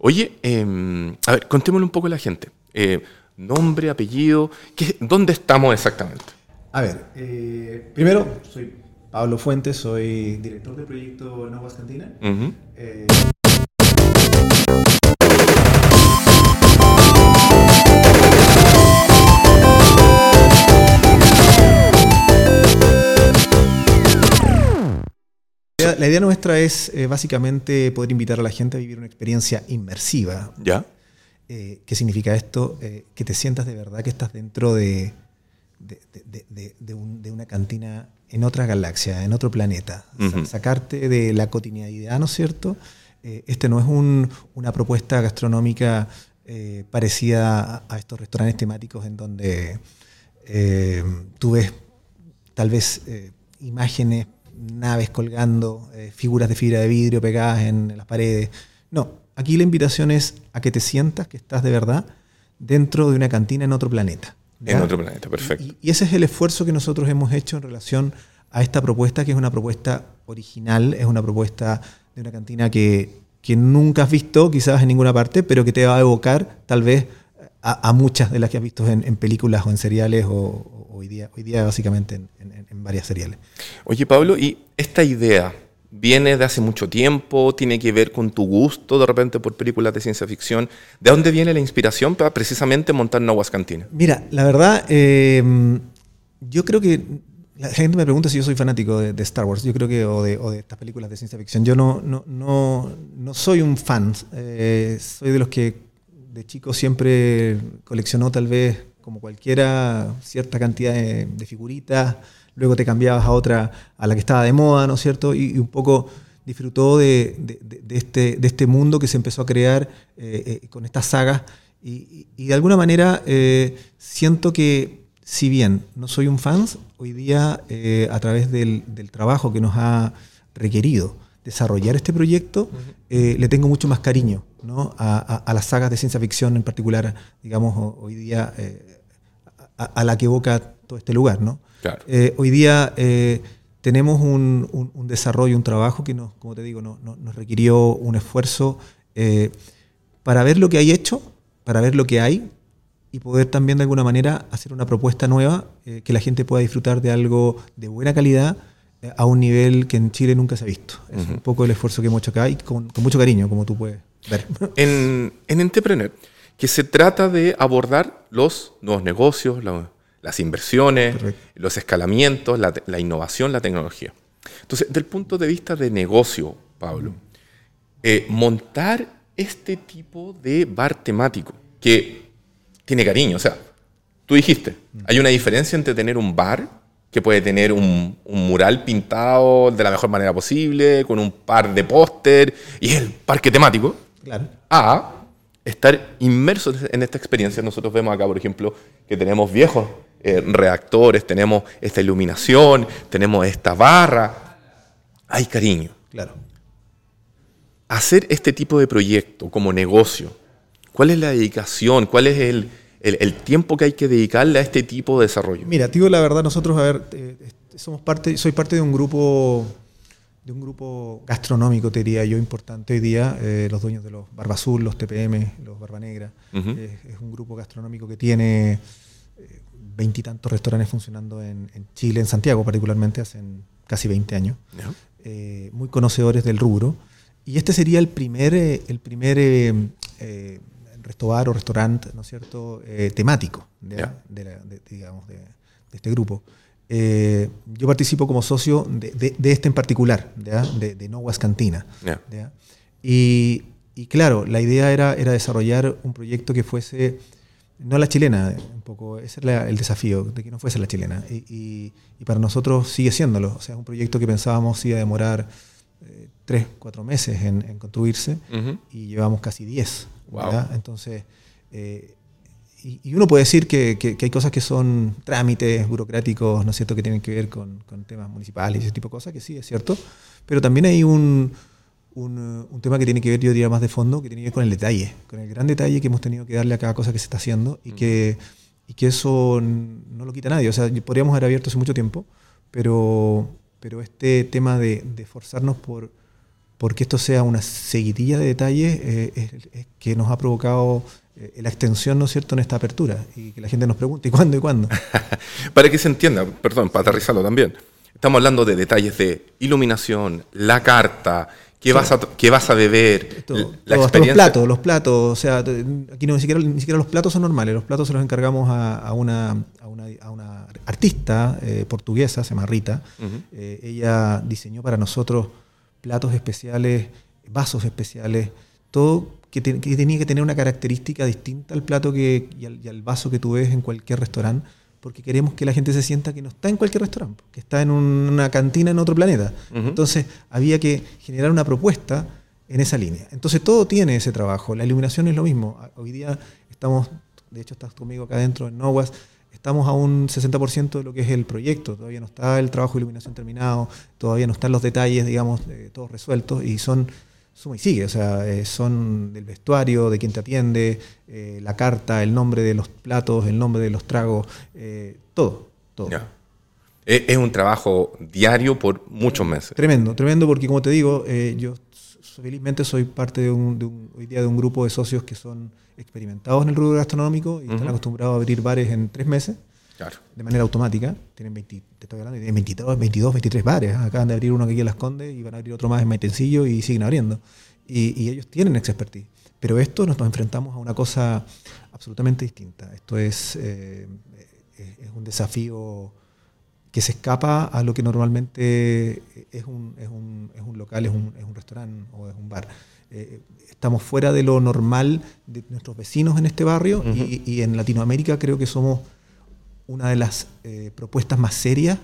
Oye, em, a ver, contémosle un poco a la gente. Eh, nombre, apellido, ¿qué, ¿dónde estamos exactamente? A ver, eh, primero, soy Pablo Fuentes, soy director del proyecto Nuevas Cantina. Eh, la idea- nuestra es eh, básicamente poder invitar a la gente a vivir una experiencia inmersiva. ¿Ya? Eh, ¿Qué significa esto? Eh, que te sientas de verdad que estás dentro de, de, de- de- de un- de una cantina en otra galaxia, en otro planeta. Sacarte de la cotidianidad, ¿no es cierto? Este no es un- una propuesta gastronómica parecida a, a estos restaurantes temáticos en donde tú ves tal vez imágenes, naves colgando, eh, figuras de fibra de vidrio pegadas en las paredes. No, aquí la invitación es a que te sientas que estás de verdad dentro de una cantina en otro planeta. En otro planeta, perfecto. Y, y ese es el esfuerzo que nosotros hemos hecho en relación a esta propuesta, que es una propuesta original, es una propuesta de una cantina que, que nunca has visto quizás en ninguna parte, pero que te va a evocar tal vez a, a muchas de las que has visto en, en películas o en seriales o, o hoy, día, hoy día básicamente en, en- en varias seriales. Oye, Pablo, ¿y esta idea viene de hace mucho tiempo? ¿Tiene que ver con tu gusto de repente por películas de ciencia ficción? ¿De dónde viene la inspiración para precisamente montar Nahuas Cantina? Mira, la verdad, eh, yo creo que la gente me pregunta si yo soy fanático de, de Star Wars, yo creo que, o de, o de estas películas de ciencia ficción. Yo no, no, no, no soy un fan, eh, soy de los que de chico siempre coleccionó tal vez, como cualquiera, cierta cantidad de, de figuritas, luego te cambiabas a otra, a la que estaba de moda, ¿no es cierto? Y, y un poco disfrutó de, de- de- de este, de este mundo que se empezó a crear eh, eh, con estas sagas. Y, de alguna manera eh, siento que, si bien no soy un fan, hoy día a través del, del trabajo que nos ha requerido desarrollar este proyecto, le tengo mucho más cariño ¿no? a, a- a las sagas de ciencia ficción en particular, digamos, ho- hoy día eh, a, a la que evoca todo este lugar. ¿no? Claro. Eh, hoy día eh, tenemos un, un- un desarrollo, un trabajo que nos, como te digo, no- no- nos requirió un esfuerzo para ver lo que hay hecho, para ver lo que hay y poder también de alguna manera hacer una propuesta nueva que la gente pueda disfrutar de algo de buena calidad a un nivel que en Chile nunca se ha visto. Es un poco el esfuerzo que hemos hecho acá y con, con mucho cariño, como tú puedes ver. En, en Entrepreneur, que se trata de abordar los nuevos negocios, la- las inversiones, Correcto. los escalamientos, la, la innovación, la tecnología. Entonces, del punto de vista de negocio, Pablo, eh, montar este tipo de bar temático que tiene cariño, o sea, tú dijiste, hay una diferencia entre tener un bar que puede tener un, un mural pintado de la mejor manera posible, con un par de póster, y el parque temático, Claro. a estar inmersos en esta experiencia. Nosotros vemos acá, por ejemplo, que tenemos viejos eh, reactores, tenemos esta iluminación, tenemos esta barra. Hay cariño. Claro. Hacer este tipo de proyecto como negocio, ¿cuál es la dedicación? ¿Cuál es el, el- el tiempo que hay que dedicarle a este tipo de desarrollo? Mira, digo la verdad, nosotros, a ver, eh, somos parte, soy parte de un grupo, de un grupo gastronómico, te diría yo, importante hoy día, eh, los dueños de los Barba Azul, los TPM, los Barba Negra. Ujú. Eh, es un grupo gastronómico que tiene eh, veintitantos restaurantes funcionando en, en Chile, en Santiago particularmente, hace casi 20 años. Eh, muy conocedores del rubro. Y este sería el primer, el primer restobar o restaurante, ¿no es cierto?, temático de, la- de- digamos, de, de este grupo. Eh, yo participo como socio de, de- de este en particular, ¿ya? de, de Noguas Cantina. Y, y claro, la idea era, era desarrollar un proyecto que fuese, no la chilena, un poco, ese era el desafío, de que no fuese la chilena. Y, y- y para nosotros sigue siéndolo. O sea, es un proyecto que pensábamos iba a demorar eh, tres, cuatro meses en, en construirse y llevamos casi 10. Wow. Entonces, eh, y, uno puede decir que, que- hay cosas que son trámites burocráticos, ¿no es cierto?, que tienen que ver con, con temas municipales y ese tipo de cosas, que sí, es cierto, pero también hay un, eh, un tema que tiene que ver, yo diría, más de fondo, que tiene que ver con el detalle, con el gran detalle que hemos tenido que darle a cada cosa que se está haciendo y que, y que eso no lo quita nadie. O sea, podríamos haber abierto hace mucho tiempo, pero, pero este tema de, de esforzarnos por porque esto sea una seguidilla de detalles eh, que nos ha provocado la extensión, ¿no es cierto?, en esta apertura y que la gente nos pregunte, ¿y cuándo y cuándo? para que se entienda, perdón, para aterrizarlo también. Estamos hablando de detalles de iluminación, la carta, qué, vas, a, qué vas a beber, la experiencia. Los platos, los platos, o sea, aquí no, ni, siquiera, ni siquiera los platos son normales, los platos se los encargamos a, una, a, una, a una, artista eh, portuguesa, se llama Rita. Eh, ella diseñó para nosotros platos especiales, vasos especiales, todo que, tenía que tener una característica distinta al plato que, y, al, vaso que tú ves en cualquier restaurante, porque queremos que la gente se sienta que no está en cualquier restaurante, que está en una cantina en otro planeta. Entonces había que generar una propuesta en esa línea. Entonces todo tiene ese trabajo. La iluminación es lo mismo. Hoy día estamos, de hecho estás conmigo acá adentro en Nowas, estamos a un 60% de lo que es el proyecto. Todavía no está el trabajo de iluminación terminado, todavía no están los detalles, digamos, todos resueltos y son suma y sigue, o sea, eh, son del vestuario, de quien te atiende, eh, la carta, el nombre de los platos, el nombre de los tragos, eh, todo, todo. Es un trabajo diario por muchos meses. Tremendo, tremendo, porque como te digo, yo felizmente soy parte de un, hoy día de un grupo de socios que son experimentados en el rubro gastronómico y están acostumbrados a abrir bares en tres meses. De manera automática. Tienen 20, te estoy hablando, tienen 22, 22, 23 bares. Acaban de abrir uno aquí en Las Condes y van a abrir otro más en Maitencillo y siguen abriendo. Y, ellos tienen expertise. Pero esto nos, enfrentamos a una cosa absolutamente distinta. Esto es, eh, es un desafío que se escapa a lo que normalmente es un, es un, es un local, es un, es un restaurante o es un bar. Eh, estamos fuera de lo normal de nuestros vecinos en este barrio y, y, en Latinoamérica creo que somos una de las eh, propuestas más serias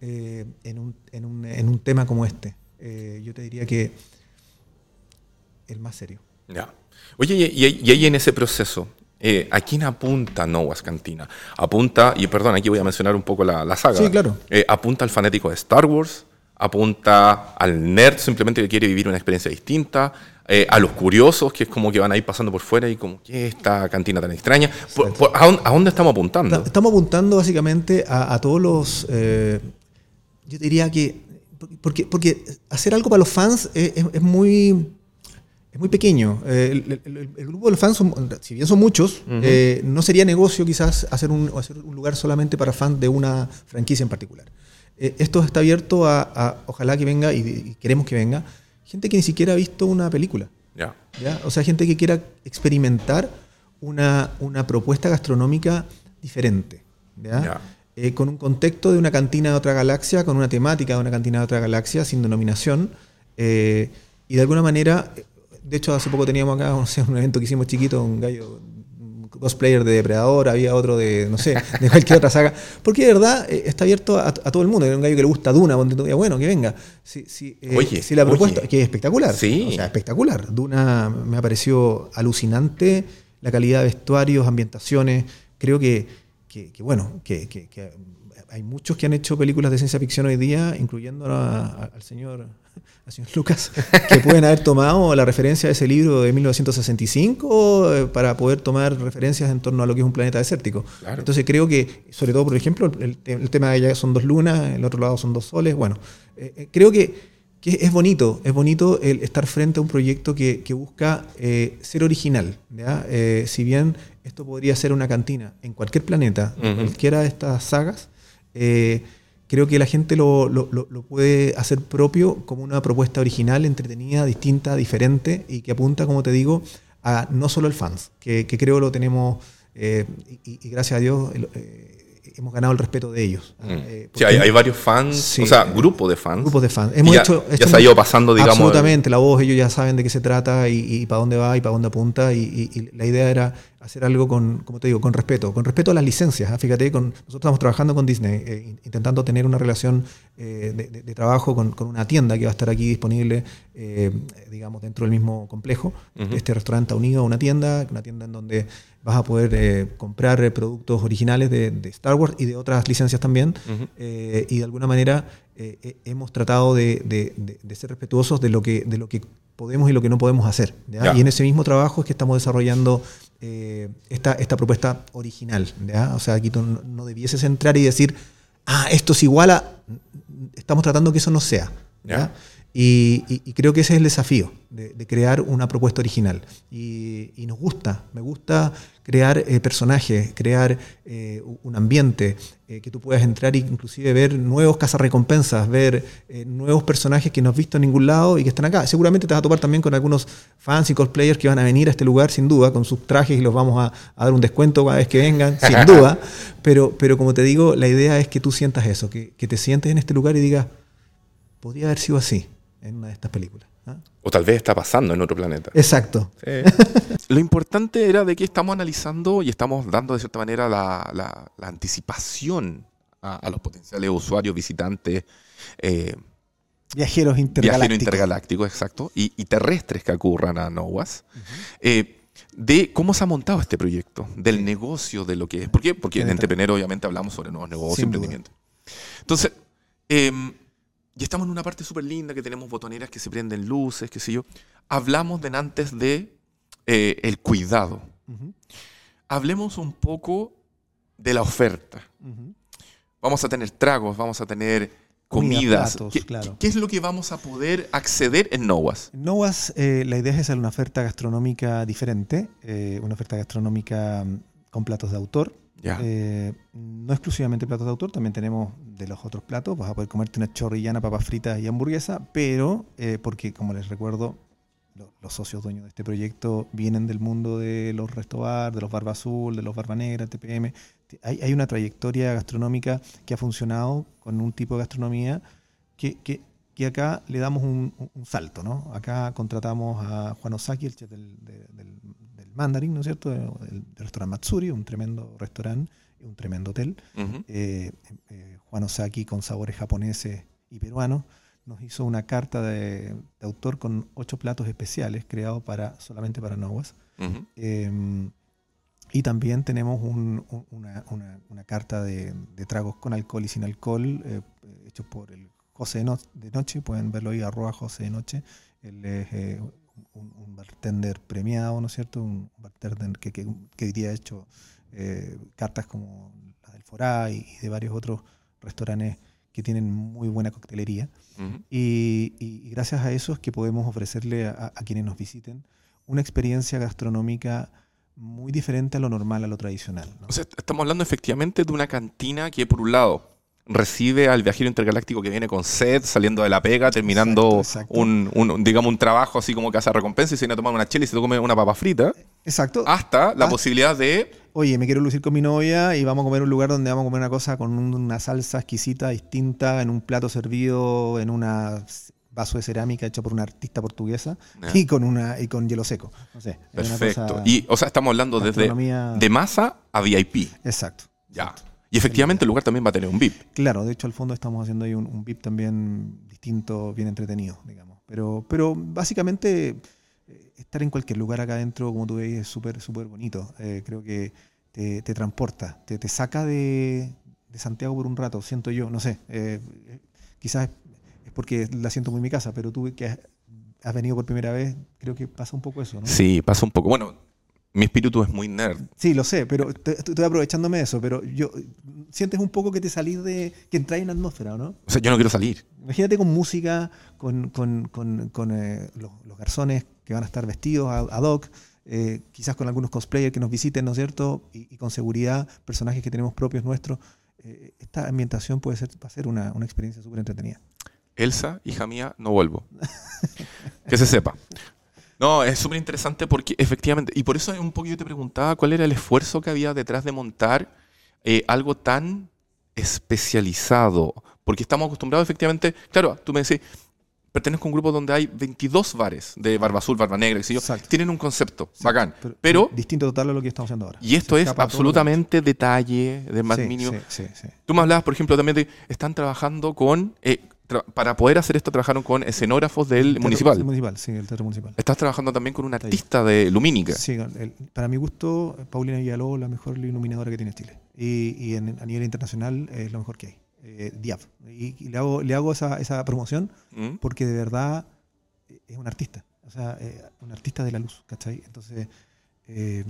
eh, en, un, en, un, en, un, tema como este. Eh, yo te diría que el más serio. Ya. Oye, y, ahí en ese proceso, ¿a quién apunta Nowas Cantina? Apunta, y perdón, aquí voy a mencionar un poco la, la saga. Sí, claro. apunta al fanático de Star Wars, apunta al nerd simplemente que quiere vivir una experiencia distinta, eh, a los curiosos, que es como que van a ir pasando por fuera y como, ¿qué es esta cantina tan extraña? a, dónde, estamos apuntando? Estamos apuntando básicamente a, todos los... Eh, yo diría que... Porque, porque hacer algo para los fans es, muy... Es muy pequeño. Eh, el, grupo de los fans, si bien son muchos, no sería negocio quizás hacer un, hacer un lugar solamente para fans de una franquicia en particular. esto está abierto a, ojalá que venga, y, queremos que venga, gente que ni siquiera ha visto una película. Ya. O sea, gente que quiera experimentar una, una propuesta gastronómica diferente. ¿ya? Eh, con un contexto de una cantina de otra galaxia, con una temática de una cantina de otra galaxia, sin denominación. Eh, y de alguna manera, de hecho, hace poco teníamos acá un evento que hicimos chiquito, un gallo cosplayer de Depredador, había otro de, no sé, de cualquier otra saga. Porque de verdad eh, está abierto a, todo el mundo. Hay un gallo que le gusta Duna, bueno, que venga. Si, si, eh, oye, si la propuesta, que es espectacular. Sí. O sea, espectacular. Duna me ha parecido alucinante, la calidad de vestuarios, ambientaciones. Creo que, que, bueno, que, que, hay muchos que han hecho películas de ciencia ficción hoy día, incluyendo al señor señor Lucas, que pueden haber tomado la referencia de ese libro de 1965 eh, para poder tomar referencias en torno a lo que es un planeta desértico. Entonces creo que, sobre todo, por ejemplo, el, tema de allá son dos lunas, el otro lado son dos soles, bueno, eh, eh, creo que, es bonito, es bonito el estar frente a un proyecto que, busca ser original. si bien esto podría ser una cantina en cualquier planeta, en cualquiera de estas sagas, creo que la gente lo, puede hacer propio como una propuesta original, entretenida, distinta, diferente y que apunta, como te digo, a no solo el fans, que, creo lo tenemos, eh, y, gracias a Dios, eh, hemos ganado el respeto de ellos. Mm. Eh, sí, hay, varios fans, o sea, grupos de fans. Grupos de fans. Hemos ya, hecho, ya se ha ido pasando, digamos. Absolutamente, la voz, ellos ya saben de qué se trata y, para dónde va y para dónde apunta. y, la idea era hacer algo con, como te digo, con respeto, con respeto a las licencias. ¿ah? Fíjate, con, nosotros estamos trabajando con Disney, eh, intentando tener una relación eh, de, trabajo con, una tienda que va a estar aquí disponible, eh, digamos, dentro del mismo complejo. Este restaurante unido a una tienda, una tienda en donde vas a poder comprar productos originales de, Star Wars y de otras licencias también. y de alguna manera hemos tratado de, ser respetuosos de lo que, de lo que podemos y lo que no podemos hacer. Y en ese mismo trabajo es que estamos desarrollando eh, esta, esta propuesta original. O sea, aquí tú no, debieses entrar y decir, ah, esto es igual a... Estamos tratando que eso no sea. Y, y- y creo que ese es el desafío, de, de crear una propuesta original. Y, y nos gusta, me gusta crear eh, personajes, crear eh, un ambiente, eh, que tú puedas entrar e inclusive ver nuevos cazarrecompensas, ver nuevos personajes que no has visto en ningún lado y que están acá. Seguramente te vas a topar también con algunos fans y cosplayers que van a venir a este lugar sin duda, con sus trajes y los vamos a, a dar un descuento cada vez que vengan, sin duda. Pero, pero como te digo, la idea es que tú sientas eso, que, que te sientes en este lugar y digas, podría haber sido así en una de estas películas. ¿ah? O tal vez está pasando en otro planeta. Exacto. Lo importante era de que estamos analizando y estamos dando de cierta manera la, la- la anticipación a, a los potenciales usuarios, visitantes, eh, Viajeros intergalácticos. viajeros intergalácticos, exacto, y, y terrestres que ocurran a NOWAS, eh, de cómo se ha montado este proyecto, del negocio, de lo que es. ¿Por qué? Porque en Entrepreneur obviamente hablamos sobre nuevos negocios, duda. emprendimiento. Entonces, em, y estamos en una parte súper linda que tenemos botoneras que se prenden luces, qué sé yo. Hablamos de antes de eh, el cuidado. Hablemos un poco de la oferta. Vamos a tener tragos, vamos a tener Comida, comidas. platos, ¿Qué, claro. qué es lo que vamos a poder acceder en NOWAS? En Nowas, eh, la idea es hacer una oferta gastronómica diferente, eh, una oferta gastronómica con platos de autor. Eh, no exclusivamente platos de autor, también tenemos de los otros platos. Vas a poder comerte una chorrillana, papas fritas y hamburguesa, pero eh, porque, como les recuerdo, lo- los socios dueños de este proyecto vienen del mundo de los restobar, de los barba azul, de los barba negra, TPM. Hay, hay una trayectoria gastronómica que ha funcionado con un tipo de gastronomía que, que- que acá le damos un, salto, ¿no? Acá contratamos a Juan Osaki, el chef del, de- del, del Mandarin, ¿no es cierto? Del restaurante Matsuri, un tremendo restaurante un tremendo hotel. Eh, eh, Juan Osaki con sabores japoneses y peruanos nos hizo una carta de, de autor con ocho platos especiales creados para, solamente para Nowas. Eh, y también tenemos un- un- una, una- una carta de, de tragos con alcohol y sin alcohol, eh, hecho por el José de, No- de Noche, pueden verlo ahí, arroba José de Noche. Él es eh, un, un bartender premiado, ¿no es cierto? Un bartender que, que, que hoy día ha hecho eh, cartas como la del Forá y, y de varios otros restaurantes que tienen muy buena coctelería. Y, y- y gracias a eso es que podemos ofrecerle a, a quienes nos visiten una experiencia gastronómica muy diferente a lo normal, a lo tradicional. ¿no? O sea, estamos hablando efectivamente de una cantina que, por un lado, recibe al viajero intergaláctico que viene con sed, saliendo de la pega, terminando Exacto, exacto. Un, un- digamos, un trabajo así como que hace recompensa y se viene a tomar una chela y se come una papa frita, Exacto. hasta la Ah. posibilidad de... Oye, me quiero lucir con mi novia y vamos a comer un lugar donde vamos a comer una cosa con un- una salsa exquisita, distinta, en un plato servido en un vaso de cerámica hecho por una artista portuguesa y con una y con hielo seco. No sé, es una Perfecto. cosa- Y, o sea, estamos hablando desde de masa a VIP. Exacto. Ya. Y efectivamente el lugar también va a tener un VIP. Claro, de hecho al fondo estamos haciendo ahí un, un VIP también distinto, bien entretenido, digamos. Pero, pero básicamente eh, estar en cualquier lugar acá adentro, como tú ves, es súper, súper bonito. Eh, creo que te, te transporta, te, te saca de, de Santiago por un rato, siento yo, no sé. eh, quizás es porque la siento muy en mi casa, pero tú que has, has venido por primera vez, creo que pasa un poco eso, ¿no? Sí, pasa un poco. Bueno, mi espíritu es muy nerd. Sí, lo sé, pero estoy aprovechándome de eso, pero yo sientes un poco que te salís de, que entráis en atmósfera, ¿o ¿no? O sea, yo no quiero salir. Imagínate con música, con, con- con- con, eh, los, los garzones que van a estar vestidos a- ad hoc, eh, quizás con algunos cosplayers que nos visiten, ¿no es cierto? Y, y con seguridad, personajes que tenemos propios nuestros. Eh, esta ambientación puede ser, va a ser una, una experiencia súper entretenida. Elsa, hija mía, no vuelvo. que se sepa. No, es súper interesante porque efectivamente, y por eso un poco yo te preguntaba cuál era el esfuerzo que había detrás de montar eh, algo tan especializado. Porque estamos acostumbrados efectivamente, claro, tú me decís, pertenezco a un grupo donde hay 22 bares de barba azul, barba negra, sé yo, tienen un concepto, bacán. Pero, distinto total a lo que estamos haciendo ahora. y esto es absolutamente detalle, de más Sí, mínimo. sí, sí, sí. Tú me hablabas, por ejemplo, también de están trabajando con, eh, para poder hacer esto, trabajaron con escenógrafos del Teatro municipal. Municipal, sí, el teatro municipal. Estás trabajando también con un artista de Lumínica. Sí, el- para mi gusto, Paulina Villalobos la mejor iluminadora que tiene Chile. Y, y en- a nivel internacional es lo mejor que hay. Eh, Diab. Y, y le hago, le hago esa, esa promoción ¿Mm? porque de verdad eh, es un artista. O sea, eh, un artista de la luz, ¿cachai? Entonces, eh,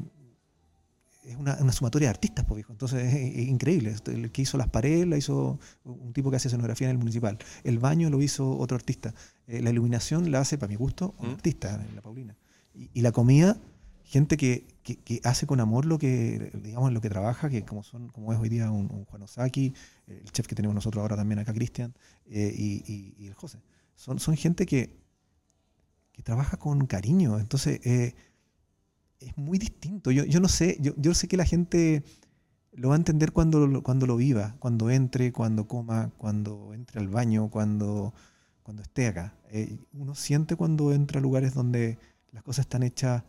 es una, sumatoria de artistas, pues, viejo. Entonces es, increíble. El que hizo las paredes la hizo un tipo que hace escenografía en el municipal. El baño lo hizo otro artista. la iluminación la hace, para mi gusto, un artista, la Paulina. y la comida gente que, que, hace con amor lo que, digamos, lo que trabaja, que como son, como es hoy día un, Juan Osaki, el chef que tenemos nosotros ahora también acá, Cristian, eh, y, y, el José. Son, son gente que, que trabaja con cariño. Entonces, eh, es muy distinto. Yo, yo no sé, yo, yo, sé que la gente lo va a entender cuando, cuando lo viva, cuando entre, cuando coma, cuando entre al baño, cuando, cuando esté acá. Eh, uno siente cuando entra a lugares donde las cosas están hechas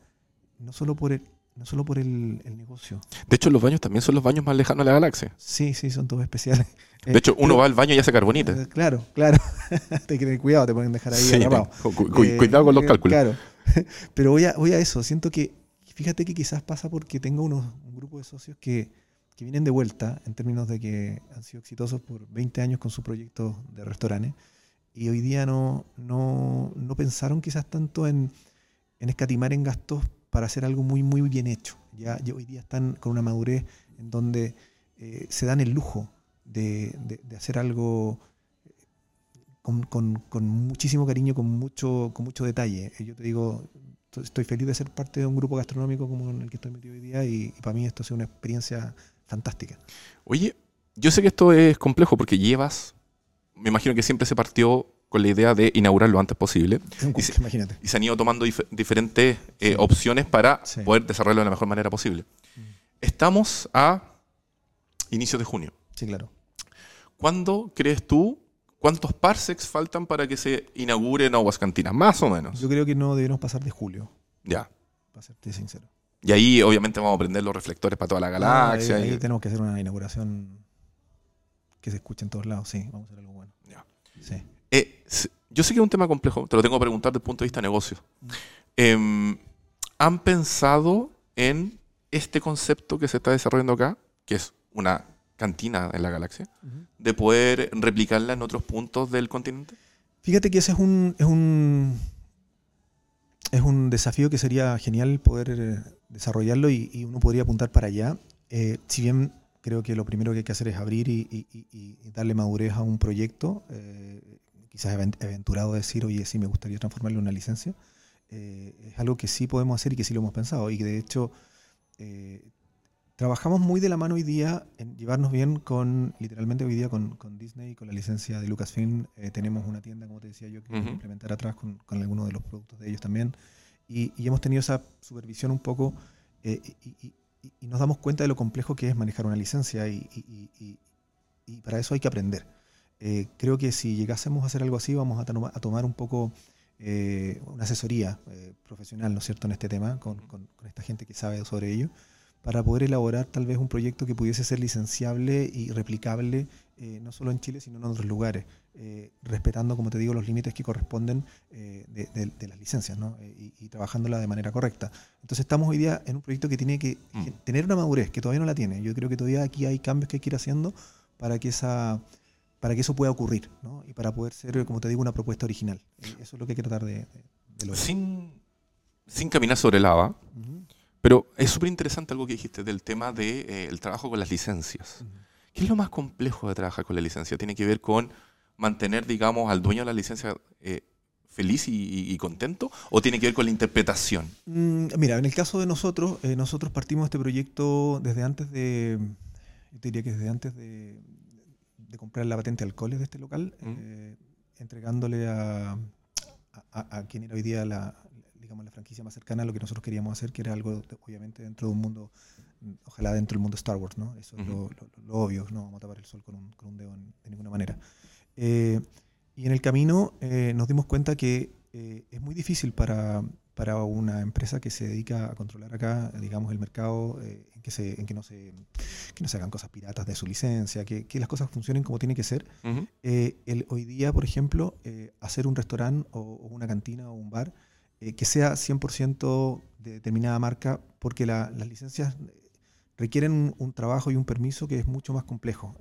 no solo por el, no solo por el, negocio. De hecho, los baños también son los baños más lejanos de la galaxia. Sí, sí, son todos especiales. De hecho, uno va al baño y hace carbonita. Eh, claro, claro. te cuidado, te pueden dejar ahí sí, eh, cuidado con los cálculos. Claro. Pero voy a, voy a eso. Siento que, fíjate que quizás pasa porque tengo unos, un grupo de socios que, que vienen de vuelta en términos de que han sido exitosos por 20 años con su proyecto de restaurantes y hoy día no, no, no pensaron quizás tanto en, en escatimar en gastos para hacer algo muy, muy bien hecho. Ya, hoy día están con una madurez en donde eh, se dan el lujo de, hacer algo eh, con, muchísimo cariño, con mucho, con mucho detalle. Eh, yo te digo, estoy feliz de ser parte de un grupo gastronómico como en el que estoy metido hoy día y, para mí esto ha sido una experiencia fantástica. Oye, yo sé que esto es complejo porque llevas, me imagino que siempre se partió con la idea de inaugurar lo antes posible. y, se, imagínate. y se han ido tomando diferentes eh, opciones para poder desarrollarlo de la mejor manera posible. Mm. Estamos a inicios de junio. Sí, claro. ¿Cuándo crees tú, cuántos parsecs faltan para que se inaugure en Aguascantinas? Más o menos. Yo creo que no debemos pasar de julio. Ya. Para serte sincero. Y ahí obviamente vamos a prender los reflectores para toda la galaxia. ahí, tenemos que hacer una inauguración que se escuche en todos lados, sí, vamos a hacer algo bueno. Ya. Sí. Eh, yo sé que es un tema complejo, te lo tengo que preguntar desde el punto de vista de negocio. Em, ¿Han pensado en este concepto que se está desarrollando acá, que es una cantina en la galaxia, de poder replicarla en otros puntos del continente? Fíjate que ese es un, es un, es un desafío que sería genial poder eh, desarrollarlo y, uno podría apuntar para allá. Eh, si bien creo que lo primero que hay que hacer es abrir y, darle madurez a un proyecto, quizás aventurado decir, oye, sí me gustaría transformarlo en una licencia, eh, es algo que sí podemos hacer y que sí lo hemos pensado. Y que de hecho eh, trabajamos muy de la mano hoy día en llevarnos bien con, literalmente hoy día con, con Disney, con la licencia de Lucasfilm. Eh, tenemos una tienda, como te decía yo, que implementar atrás con, con algunos de los productos de ellos también. Y, hemos tenido esa supervisión un poco y, y, nos damos cuenta de lo complejo que es manejar una licencia y, y para eso hay que aprender. Eh, creo que si llegásemos a hacer algo así, vamos a, a tomar un poco eh, una asesoría eh, profesional, ¿no es cierto?, en este tema, con, esta gente que sabe sobre ello, para poder elaborar tal vez un proyecto que pudiese ser licenciable y replicable, no solo en Chile, sino en otros lugares, respetando, como te digo, los límites que corresponden de, las licencias, ¿no? y, y, trabajándola de manera correcta. Entonces estamos hoy día en un proyecto que tiene que, que mm. tener una madurez, que todavía no la tiene. Yo creo que todavía aquí hay cambios que hay que ir haciendo para que esa para que eso pueda ocurrir ¿no? y para poder ser, como te digo, una propuesta original. Eh, eso es lo que hay que tratar de, lograr. Sin, sin caminar sobre lava, pero es súper interesante algo que dijiste del tema del de, eh, trabajo con las licencias. ¿Qué es lo más complejo de trabajar con la licencia? ¿Tiene que ver con mantener, digamos, al dueño de la licencia eh, feliz y, contento? ¿O tiene que ver con la interpretación? Mm, mira, en el caso de nosotros, nosotros partimos este proyecto desde antes de, yo diría que desde antes de, de comprar la patente alcoholes de este local, eh, entregándole a, a, quien era hoy día la, digamos, la franquicia más cercana a lo que nosotros queríamos hacer, que era algo, obviamente, dentro de un mundo, ojalá dentro del mundo Star Wars, ¿no? Eso es lo, obvio, no vamos a tapar el sol con un, con un dedo de ninguna manera. Eh, y en el camino eh, nos dimos cuenta que es muy difícil para, para una empresa que se dedica a controlar acá, digamos, el mercado, eh, en, que se, en que, no se, que no se hagan cosas piratas de su licencia, que, que las cosas funcionen como tiene que ser. Eh, el, hoy día, por ejemplo, eh, hacer un restaurante o, una cantina o un bar que sea 100% de determinada marca, porque las licencias requieren un, trabajo y un permiso que es mucho más complejo.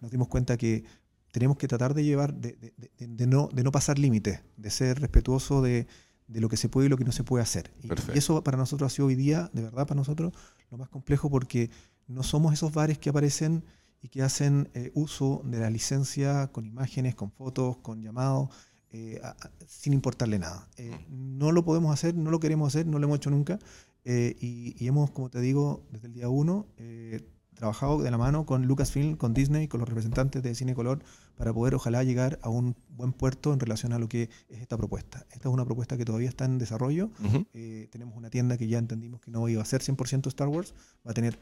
nos dimos cuenta que tenemos que tratar de llevar, de, de, de no, de no pasar límites, de ser respetuoso de de lo que se puede y lo que no se puede hacer. Y, y, eso para nosotros ha sido hoy día, de verdad, para nosotros, lo más complejo porque no somos esos bares que aparecen y que hacen eh, uso de la licencia con imágenes, con fotos, con llamados, eh, sin importarle nada. Eh, mm. no lo podemos hacer, no lo queremos hacer, no lo hemos hecho nunca. Y, y, hemos, como te digo, desde el día uno, trabajado de la mano con Lucasfilm, con Disney, con los representantes de Cine Color, para poder ojalá llegar a un buen puerto en relación a lo que es esta propuesta. Esta es una propuesta que todavía está en desarrollo. tenemos una tienda que ya entendimos que no iba a ser 100% Star Wars, va a tener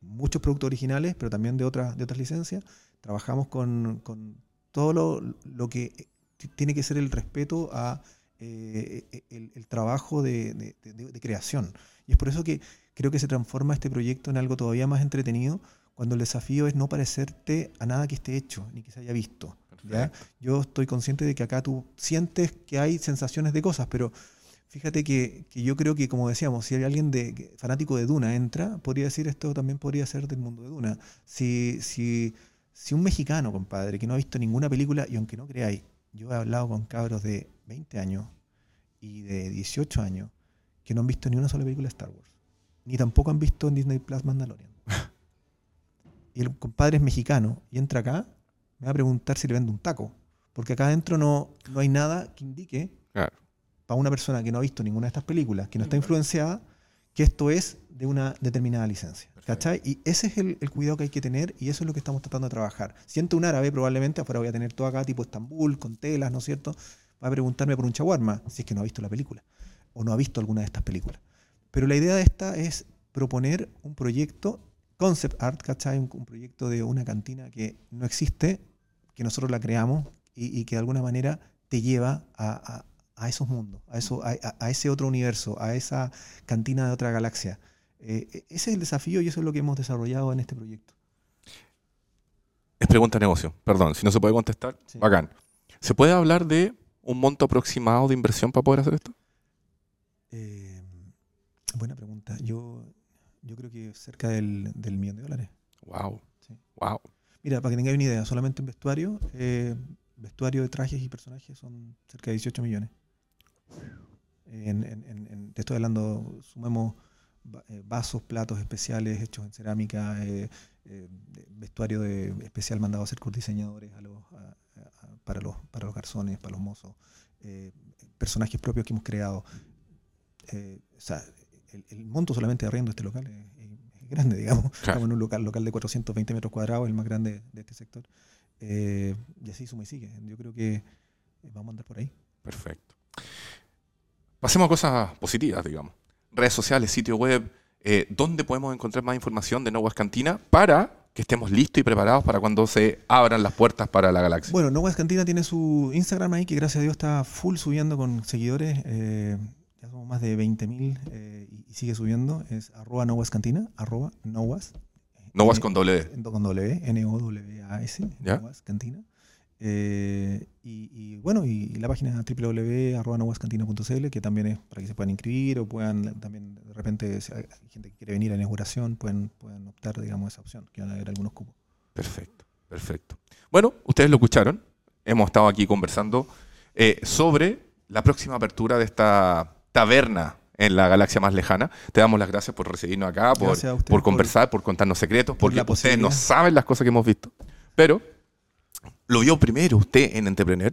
muchos productos originales, pero también de otras, de otras licencias. Trabajamos con, con todo lo, lo, que tiene que ser el respeto a eh, el, trabajo de, de, creación. Y es por eso que creo que se transforma este proyecto en algo todavía más entretenido cuando el desafío es no parecerte a nada que esté hecho ni que se haya visto. ¿ya? Yo estoy consciente de que acá tú sientes que hay sensaciones de cosas, pero Fíjate que, yo creo que, como decíamos, si hay alguien de, fanático de Duna entra, podría decir esto también podría ser del mundo de Duna. Si, si, si un mexicano, compadre, que no ha visto ninguna película, y aunque no creáis, yo he hablado con cabros de 20 años y de 18 años que no han visto ni una sola película de Star Wars, ni tampoco han visto en Disney Plus Mandalorian. y el compadre es mexicano y entra acá, me va a preguntar si le vende un taco, porque acá adentro no, no hay nada que indique claro para una persona que no ha visto ninguna de estas películas, que no está influenciada, que esto es de una determinada licencia. ¿Cachai? Y ese es el, cuidado que hay que tener y eso es lo que estamos tratando de trabajar. Siento un árabe, probablemente, afuera voy a tener todo acá, tipo Estambul, con telas, ¿no es cierto? Va a preguntarme por un chaguarma, si es que no ha visto la película o no ha visto alguna de estas películas. Pero la idea de esta es proponer un proyecto, concept art, ¿cachai? Un, proyecto de una cantina que no existe, que nosotros la creamos y, que de alguna manera te lleva a a esos mundos, a, eso, a, ese otro universo, a esa cantina de otra galaxia. Eh, e, ese es el desafío y eso es lo que hemos desarrollado en este proyecto. Es pregunta de negocio, perdón, si no se puede contestar, bacán. ¿Se puede hablar de un monto aproximado de inversión para poder hacer esto? Eh, buena pregunta. Yo, yo creo que cerca del, millón de dólares. Wow. Wow. Mira, para que tengáis una idea, solamente en vestuario, eh, vestuario de trajes y personajes son cerca de 18 millones. En, te estoy hablando, sumemos eh, vasos, platos especiales hechos en cerámica, eh, eh, vestuario de, especial mandado a hacer con diseñadores para, los, para los garzones, para los mozos, personajes propios que hemos creado. o sea, el, monto solamente de arriendo de este local es, grande, digamos. Estamos en un local, local de 420 metros cuadrados, el más grande de este sector. y así suma y sigue. Yo creo que vamos a andar por ahí. Perfecto. Pasemos a cosas positivas, digamos. Redes sociales, sitio web, eh, ¿dónde podemos encontrar más información de No Cantina para que estemos listos y preparados para cuando se abran las puertas para la galaxia? Bueno, No Cantina tiene su Instagram ahí, que gracias a Dios está full subiendo con seguidores. Eh, ya somos más de 20.000 eh, y sigue subiendo. Es arroba No Cantina, arroba Nowas. Nowas con doble Con doble N-O-W-A-S, Nowas Cantina. Eh, y, bueno, y, la página www.noguascantina.cl, que también es para que se puedan inscribir o puedan también, de repente, si hay gente que quiere venir a la inauguración, pueden, pueden optar, digamos, esa opción, que van a haber algunos cupos. Perfecto, perfecto. Bueno, ustedes lo escucharon. Hemos estado aquí conversando eh, sobre la próxima apertura de esta taberna en la galaxia más lejana. Te damos las gracias por recibirnos acá, por, por conversar, por, contarnos secretos, porque ustedes no saben las cosas que hemos visto. Pero lo vio primero usted en Entrepreneur.